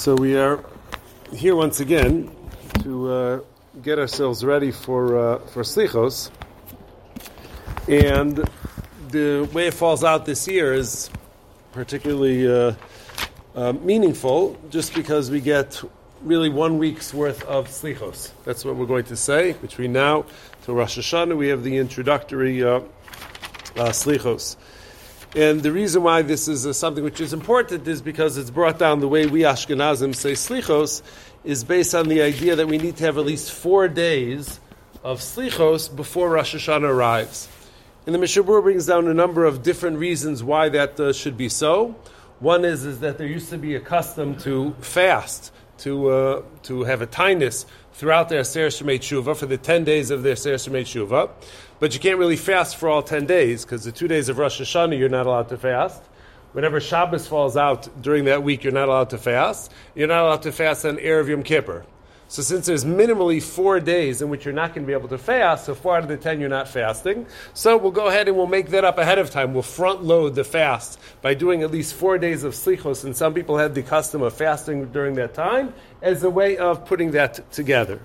So we are here once again to uh, get ourselves ready for uh, for slichos, and the way it falls out this year is particularly uh, uh, meaningful, just because we get really one week's worth of slichos. That's what we're going to say between now till Rosh Hashanah. We have the introductory uh, uh, slichos. And the reason why this is something which is important is because it's brought down the way we Ashkenazim say slichos is based on the idea that we need to have at least four days of slichos before Rosh Hashanah arrives. And the Mishnah Berurah brings down a number of different reasons why that uh, should be so. One is, is that there used to be a custom to fast, to, uh, to have a taanis throughout the Aseres Yemei Tshuva, for the 10 days of the Aseres Yemei Tshuva. But you can't really fast for all 10 days, because the two days of Rosh Hashanah you're not allowed to fast. Whenever Shabbos falls out during that week, you're not allowed to fast. You're not allowed to fast on Erev Yom Kippur. So since there's minimally four days in which you're not going to be able to fast, so four out of the ten you're not fasting. So we'll go ahead and we'll make that up ahead of time. We'll front load the fast by doing at least four days of slichos, and some people have the custom of fasting during that time as a way of putting that together.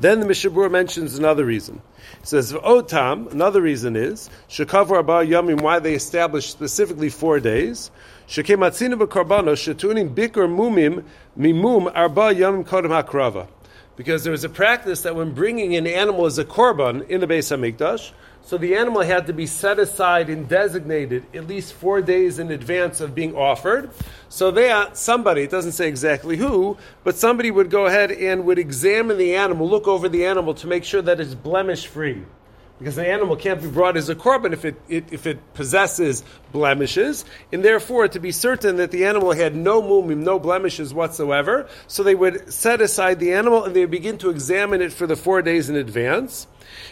Then the Mishnah Berurah mentions another reason. Says, oh, Otam, another reason is, Shekavu Arba Yamim, why they established specifically four days. Shekematzina b'karbano, shetunim bikr mumim, mimum arba yamim kodem hakrava. Because there was a practice that when bringing an animal as a korban in the Beis Hamikdash, so the animal had to be set aside and designated at least four days in advance of being offered. So they, uh, somebody, it doesn't say exactly who, but somebody would go ahead and would examine the animal, look over the animal to make sure that it's blemish free. Because the animal can't be brought as a korban if it, it, if it possesses blemishes, and therefore to be certain that the animal had no mumim, no blemishes whatsoever, so they would set aside the animal and they would begin to examine it for the four days in advance.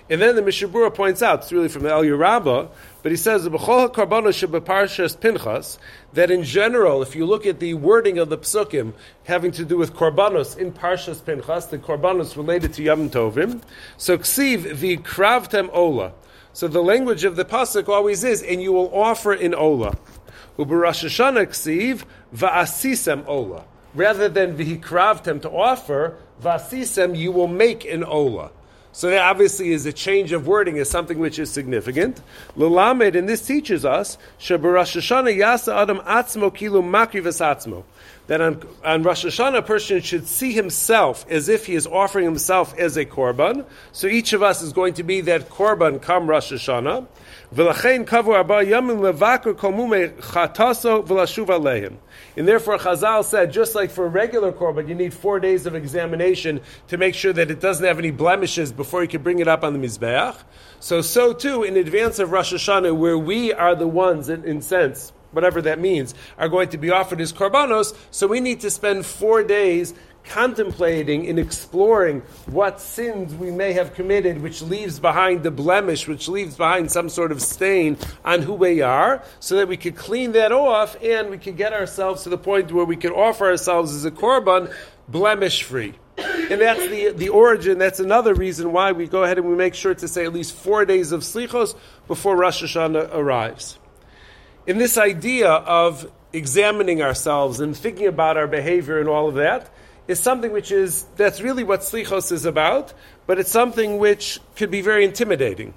And then the Mishnah Berurah points out, it's really from the Eliyah Rabbah, but he says, Pinchas, that in general, if you look at the wording of the psukim having to do with korbanos in Parshas Pinchas, the korbanos related to Yom Tovim, so ksiv the ola. So the language of the pasuk always is, and you will offer in ola. Ubarash Hashanah ksiv va'asisem ola. Rather than v'hikravtem to offer, va'asisem you will make an ola. So that obviously is a change of wording, is something which is significant. Lalamed, and this teaches us, Adam Atzmo Kilu Makri Atzmo. That on, on Rosh Hashanah, a person should see himself as if he is offering himself as a korban. So each of us is going to be that korban come Rosh Hashanah. And therefore, Chazal said, just like for a regular korban, you need four days of examination to make sure that it doesn't have any blemishes before you can bring it up on the Mizbeach. So, so too, in advance of Rosh Hashanah, where we are the ones, in, in sense, whatever that means, are going to be offered as korbanos, so we need to spend four days contemplating and exploring what sins we may have committed, which leaves behind the blemish, which leaves behind some sort of stain on who we are, so that we could clean that off and we could get ourselves to the point where we could offer ourselves as a korban blemish free. And that's the, the origin, that's another reason why we go ahead and we make sure to say at least four days of slichos before Rosh Hashanah arrives. In this idea of examining ourselves and thinking about our behavior and all of that, is something which is, that's really what slichos is about, but it's something which could be very intimidating.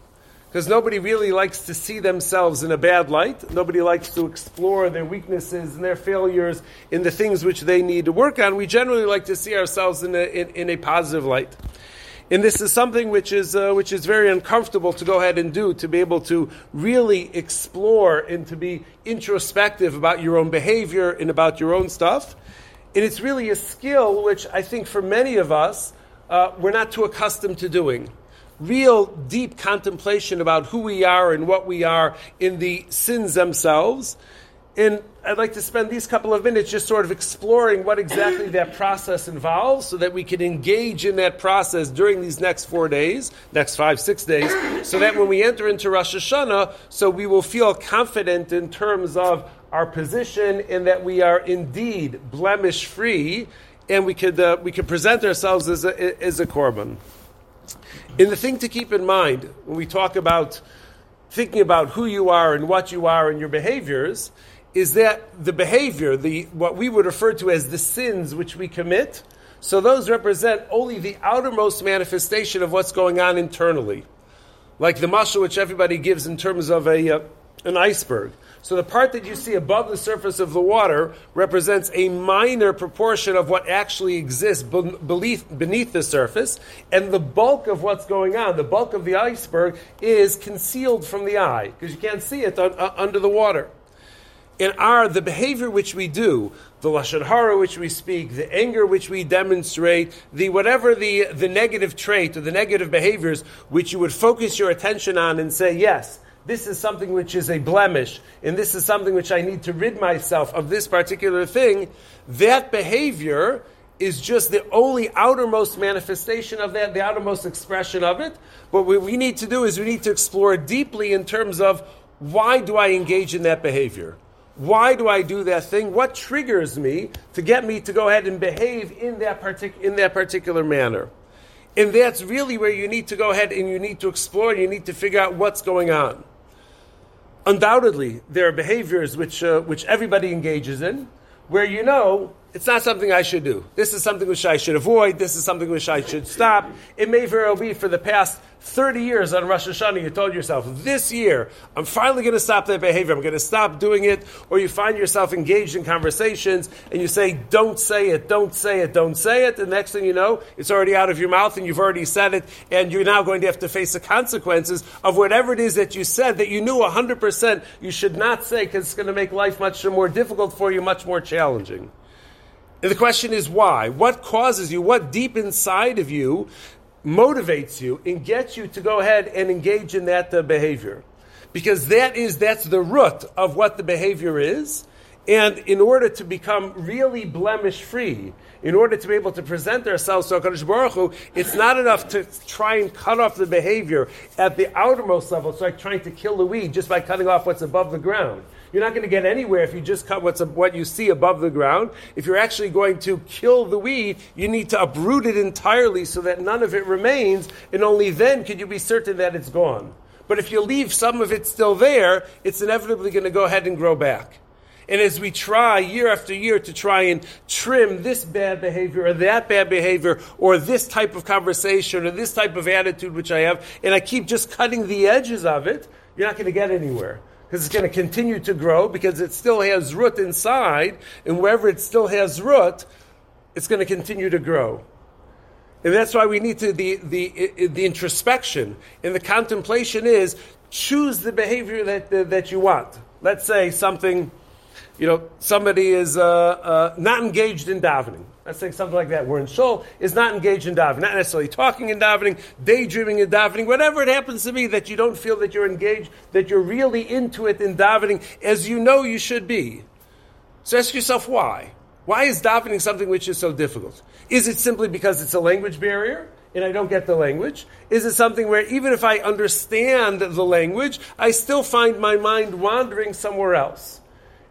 Because nobody really likes to see themselves in a bad light. Nobody likes to explore their weaknesses and their failures in the things which they need to work on. We generally like to see ourselves in a, in, in a positive light. And this is something which is, uh, which is very uncomfortable to go ahead and do, to be able to really explore and to be introspective about your own behavior and about your own stuff. And it's really a skill which I think for many of us, uh, we're not too accustomed to doing. Real deep contemplation about who we are and what we are in the sins themselves. And I'd like to spend these couple of minutes just sort of exploring what exactly that process involves so that we can engage in that process during these next four days, next five, six days, so that when we enter into Rosh Hashanah, so we will feel confident in terms of our position in that we are indeed blemish free, and we could uh, we could present ourselves as a, as a korban. And the thing to keep in mind when we talk about thinking about who you are and what you are and your behaviors is that the behavior, the what we would refer to as the sins which we commit, so those represent only the outermost manifestation of what's going on internally. Like the mashal which everybody gives in terms of a, uh, an iceberg. So the part that you see above the surface of the water represents a minor proportion of what actually exists beneath, beneath the surface, and the bulk of what's going on, the bulk of the iceberg, is concealed from the eye because you can't see it uh, under the water in our the behavior which we do, the lashon hara which we speak, the anger which we demonstrate, the whatever the the negative trait or the negative behaviors which you would focus your attention on and say, yes, this is something which is a blemish, and this is something which I need to rid myself of this particular thing. That behavior is just the only outermost manifestation of that, the outermost expression of it. But what we need to do is we need to explore deeply in terms of why do I engage in that behavior? Why do I do that thing? What triggers me to get me to go ahead and behave in that, partic- in that particular manner? And that's really where you need to go ahead and you need to explore, and you need to figure out what's going on. Undoubtedly, there are behaviors which, uh, which everybody engages in, where you know it's not something I should do. This is something which I should avoid. This is something which I should stop. It may very well be for the past 30 years on Rosh Hashanah, you told yourself, this year, I'm finally going to stop that behavior. I'm going to stop doing it. Or you find yourself engaged in conversations and you say, don't say it, don't say it, don't say it. And next thing you know, it's already out of your mouth and you've already said it. And you're now going to have to face the consequences of whatever it is that you said that you knew 100% you should not say because it's going to make life much more difficult for you, much more challenging. And the question is why? What causes you, what deep inside of you motivates you and gets you to go ahead and engage in that uh, behavior? Because that is, that's the root of what the behavior is. And in order to become really blemish free, in order to be able to present ourselves to HaKadosh Baruch Hu, it's not enough to try and cut off the behavior at the outermost level. It's like trying to kill the weed just by cutting off what's above the ground. You're not going to get anywhere if you just cut what's what you see above the ground. If you're actually going to kill the weed, you need to uproot it entirely so that none of it remains, and only then can you be certain that it's gone. But if you leave some of it still there, it's inevitably going to go ahead and grow back. And as we try year after year to try and trim this bad behavior or that bad behavior or this type of conversation or this type of attitude which I have, and I keep just cutting the edges of it, you're not going to get anywhere because it's going to continue to grow because it still has root inside, and wherever it still has root, it's going to continue to grow. And that's why we need to the, the, the introspection and the contemplation is choose the behavior that, that you want. Let's say something, you know, somebody is uh, uh, not engaged in davening let's say something like that, where in Shul is not engaged in davening, not necessarily talking in davening, daydreaming in davening, whatever it happens to be, that you don't feel that you're engaged, that you're really into it in davening as you know you should be. So ask yourself why. Why is davening something which is so difficult? Is it simply because it's a language barrier? and I don't get the language? Is it something where even if I understand the language, I still find my mind wandering somewhere else?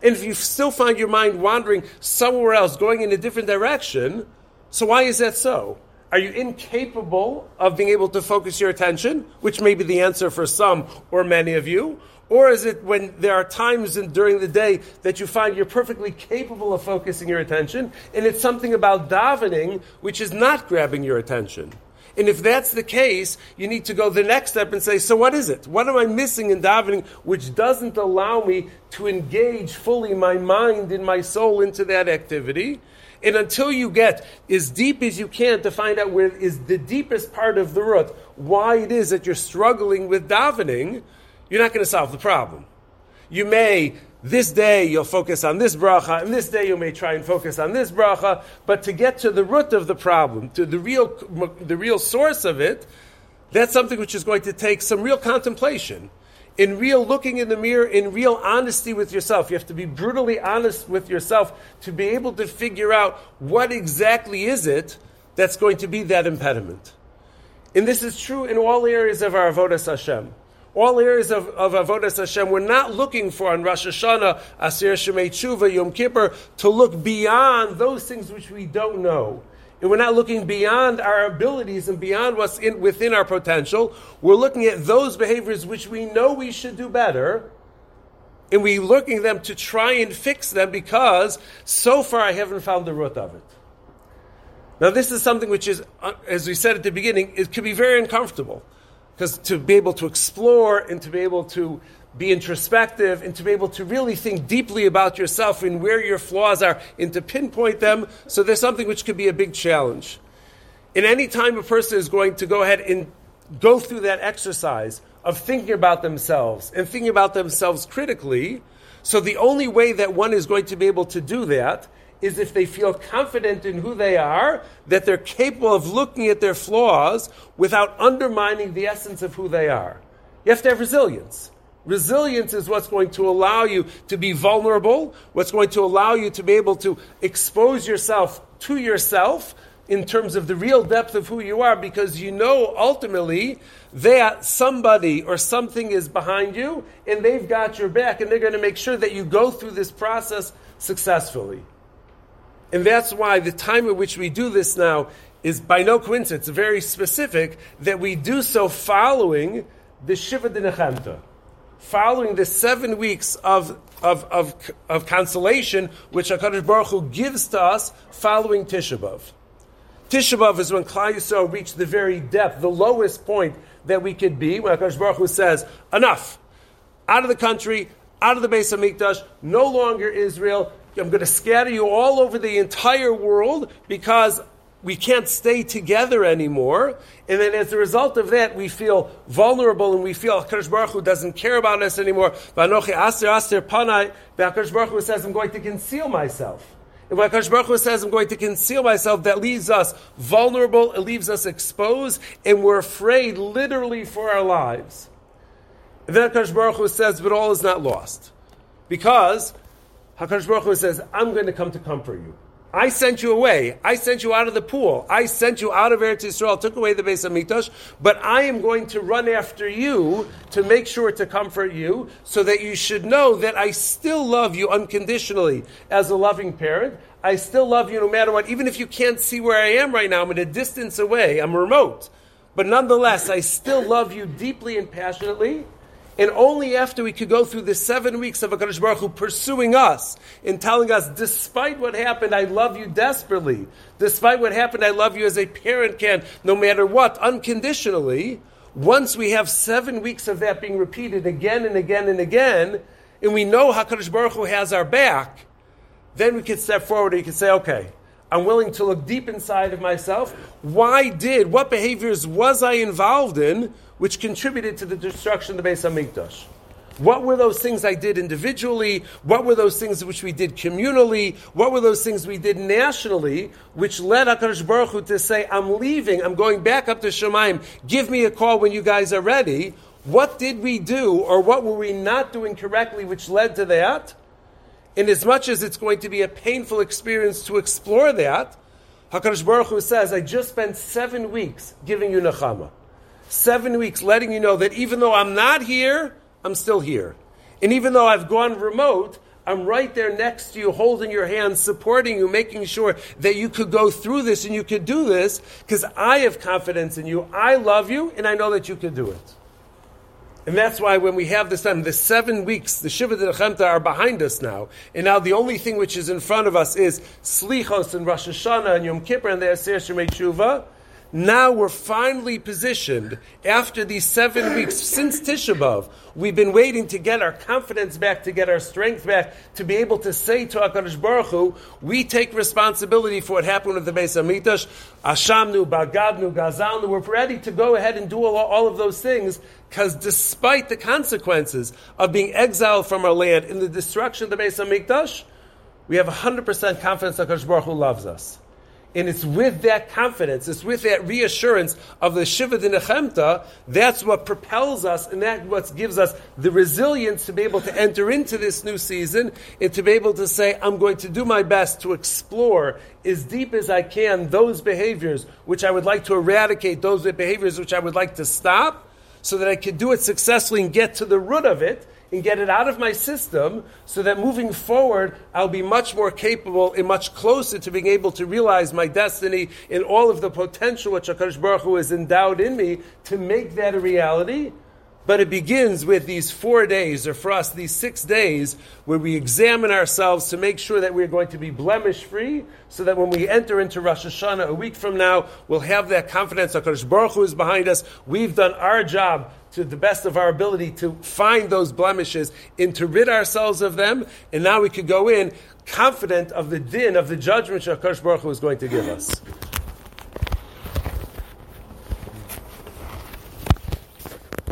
And if you still find your mind wandering somewhere else, going in a different direction, so why is that so? Are you incapable of being able to focus your attention, which may be the answer for some or many of you? Or is it when there are times in, during the day that you find you're perfectly capable of focusing your attention, and it's something about davening which is not grabbing your attention? And if that's the case, you need to go the next step and say, so what is it? What am I missing in davening which doesn't allow me to engage fully my mind and my soul into that activity? And until you get as deep as you can to find out where is the deepest part of the root, why it is that you're struggling with davening, you're not going to solve the problem. You may this day you'll focus on this bracha, and this day you may try and focus on this bracha, but to get to the root of the problem, to the real, the real source of it, that's something which is going to take some real contemplation. In real looking in the mirror, in real honesty with yourself. You have to be brutally honest with yourself to be able to figure out what exactly is it that's going to be that impediment. And this is true in all areas of our avodas Hashem all areas of, of Avodas Hashem. We're not looking for on Rosh Hashanah, Aseres Yemei Tshuva, Yom Kippur, to look beyond those things which we don't know. And we're not looking beyond our abilities and beyond what's in, within our potential. We're looking at those behaviors which we know we should do better. and we're looking them to try and fix them because so far I haven't found the root of it. Now, this is something which is, uh, as we said at the beginning, it can be very uncomfortable because to be able to explore and to be able to be introspective and to be able to really think deeply about yourself and where your flaws are and to pinpoint them. So there's something which could be a big challenge. In any time a person is going to go ahead and go through that exercise of thinking about themselves and thinking about themselves critically, so the only way that one is going to be able to do that is if they feel confident in who they are, that they're capable of looking at their flaws without undermining the essence of who they are. You have to have resilience. Resilience is what's going to allow you to be vulnerable, what's going to allow you to be able to expose yourself to yourself in terms of the real depth of who you are, because you know ultimately that somebody or something is behind you and they've got your back and they're going to make sure that you go through this process successfully. And that's why the time at which we do this now is by no coincidence, very specific, that we do so following the Shiva D'nechemta following the seven weeks of, of, of, of consolation which HaKadosh Baruch Hu gives to us following Tisha B'Av. Tisha B'Av is when Klal Yisrael reached the very depth, the lowest point that we could be, when HaKadosh Baruch Hu says, enough, out of the country, out of the Beis Hamikdash, no longer Israel, I'm going to scatter you all over the entire world because we can't stay together anymore. And then as a result of that, we feel vulnerable and we feel HaKadosh Baruch Hu doesn't care about us anymore. Aster panai, HaKadosh Baruch Hu says, I'm going to conceal myself. And when HaKadosh Baruch Hu says, I'm going to conceal myself, that leaves us vulnerable, it leaves us exposed, and we're afraid literally for our lives. And then HaKadosh Baruch Hu says, but all is not lost. Because HaKadosh Baruch Hu says, I'm going to come to comfort you. I sent you away. I sent you out of the pool. I sent you out of Eretz Yisrael, took away the Beis Hamikdash, but I am going to run after you to make sure to comfort you so that you should know that I still love you unconditionally as a loving parent. I still love you no matter what. Even if you can't see where I am right now, I'm at a distance away, I'm remote. But nonetheless, I still love you deeply and passionately. And only after we could go through the seven weeks of HaKadosh Baruch Hu pursuing us and telling us, despite what happened, I love you desperately. Despite what happened, I love you as a parent can, no matter what, unconditionally. Once we have seven weeks of that being repeated again and again and again, and we know HaKadosh Baruch Hu has our back, then we can step forward and you can say, okay, I'm willing to look deep inside of myself. Why did, what behaviors was I involved in which contributed to the destruction of the Beis Hamikdash. What were those things I did individually? What were those things which we did communally? What were those things we did nationally, which led HaKadosh Baruch Hu to say, I'm leaving, I'm going back up to Shemaim, give me a call when you guys are ready. What did we do, or what were we not doing correctly, which led to that? And as much as it's going to be a painful experience to explore that, HaKadosh Baruch Hu says, I just spent seven weeks giving you Nechama seven weeks letting you know that even though I'm not here, I'm still here. And even though I've gone remote, I'm right there next to you, holding your hand, supporting you, making sure that you could go through this and you could do this because I have confidence in you. I love you, and I know that you could do it. And that's why when we have this time, the seven weeks, the Shiva Chemta are behind us now. And now the only thing which is in front of us is Slichos and Rosh Hashanah and Yom Kippur and the Aseres Yemei Tshuva. Now we're finally positioned after these seven weeks since Tisha B'av. We've been waiting to get our confidence back, to get our strength back, to be able to say to Hakadosh Baruch Hu, we take responsibility for what happened with the Beis Hamikdash. Ashamnu, Bagadnu, Gazalnu. We're ready to go ahead and do all, all of those things because despite the consequences of being exiled from our land in the destruction of the Beis Hamikdash, we have 100% confidence that Hakadosh Baruch Hu loves us. And it's with that confidence, it's with that reassurance of the Shiva D'nechemta, that's what propels us and that what gives us the resilience to be able to enter into this new season and to be able to say, I'm going to do my best to explore as deep as I can those behaviors which I would like to eradicate, those behaviors which I would like to stop, so that I can do it successfully and get to the root of it and get it out of my system so that moving forward, I'll be much more capable and much closer to being able to realize my destiny and all of the potential which HaKadosh Baruch Hu has endowed in me to make that a reality. But it begins with these four days, or for us, these six days, where we examine ourselves to make sure that we're going to be blemish free, so that when we enter into Rosh Hashanah a week from now, we'll have that confidence. HaKadosh Baruch Hu is behind us. We've done our job to the best of our ability to find those blemishes and to rid ourselves of them. And now we could go in confident of the din, of the judgment HaKadosh Baruch Hu is going to give us.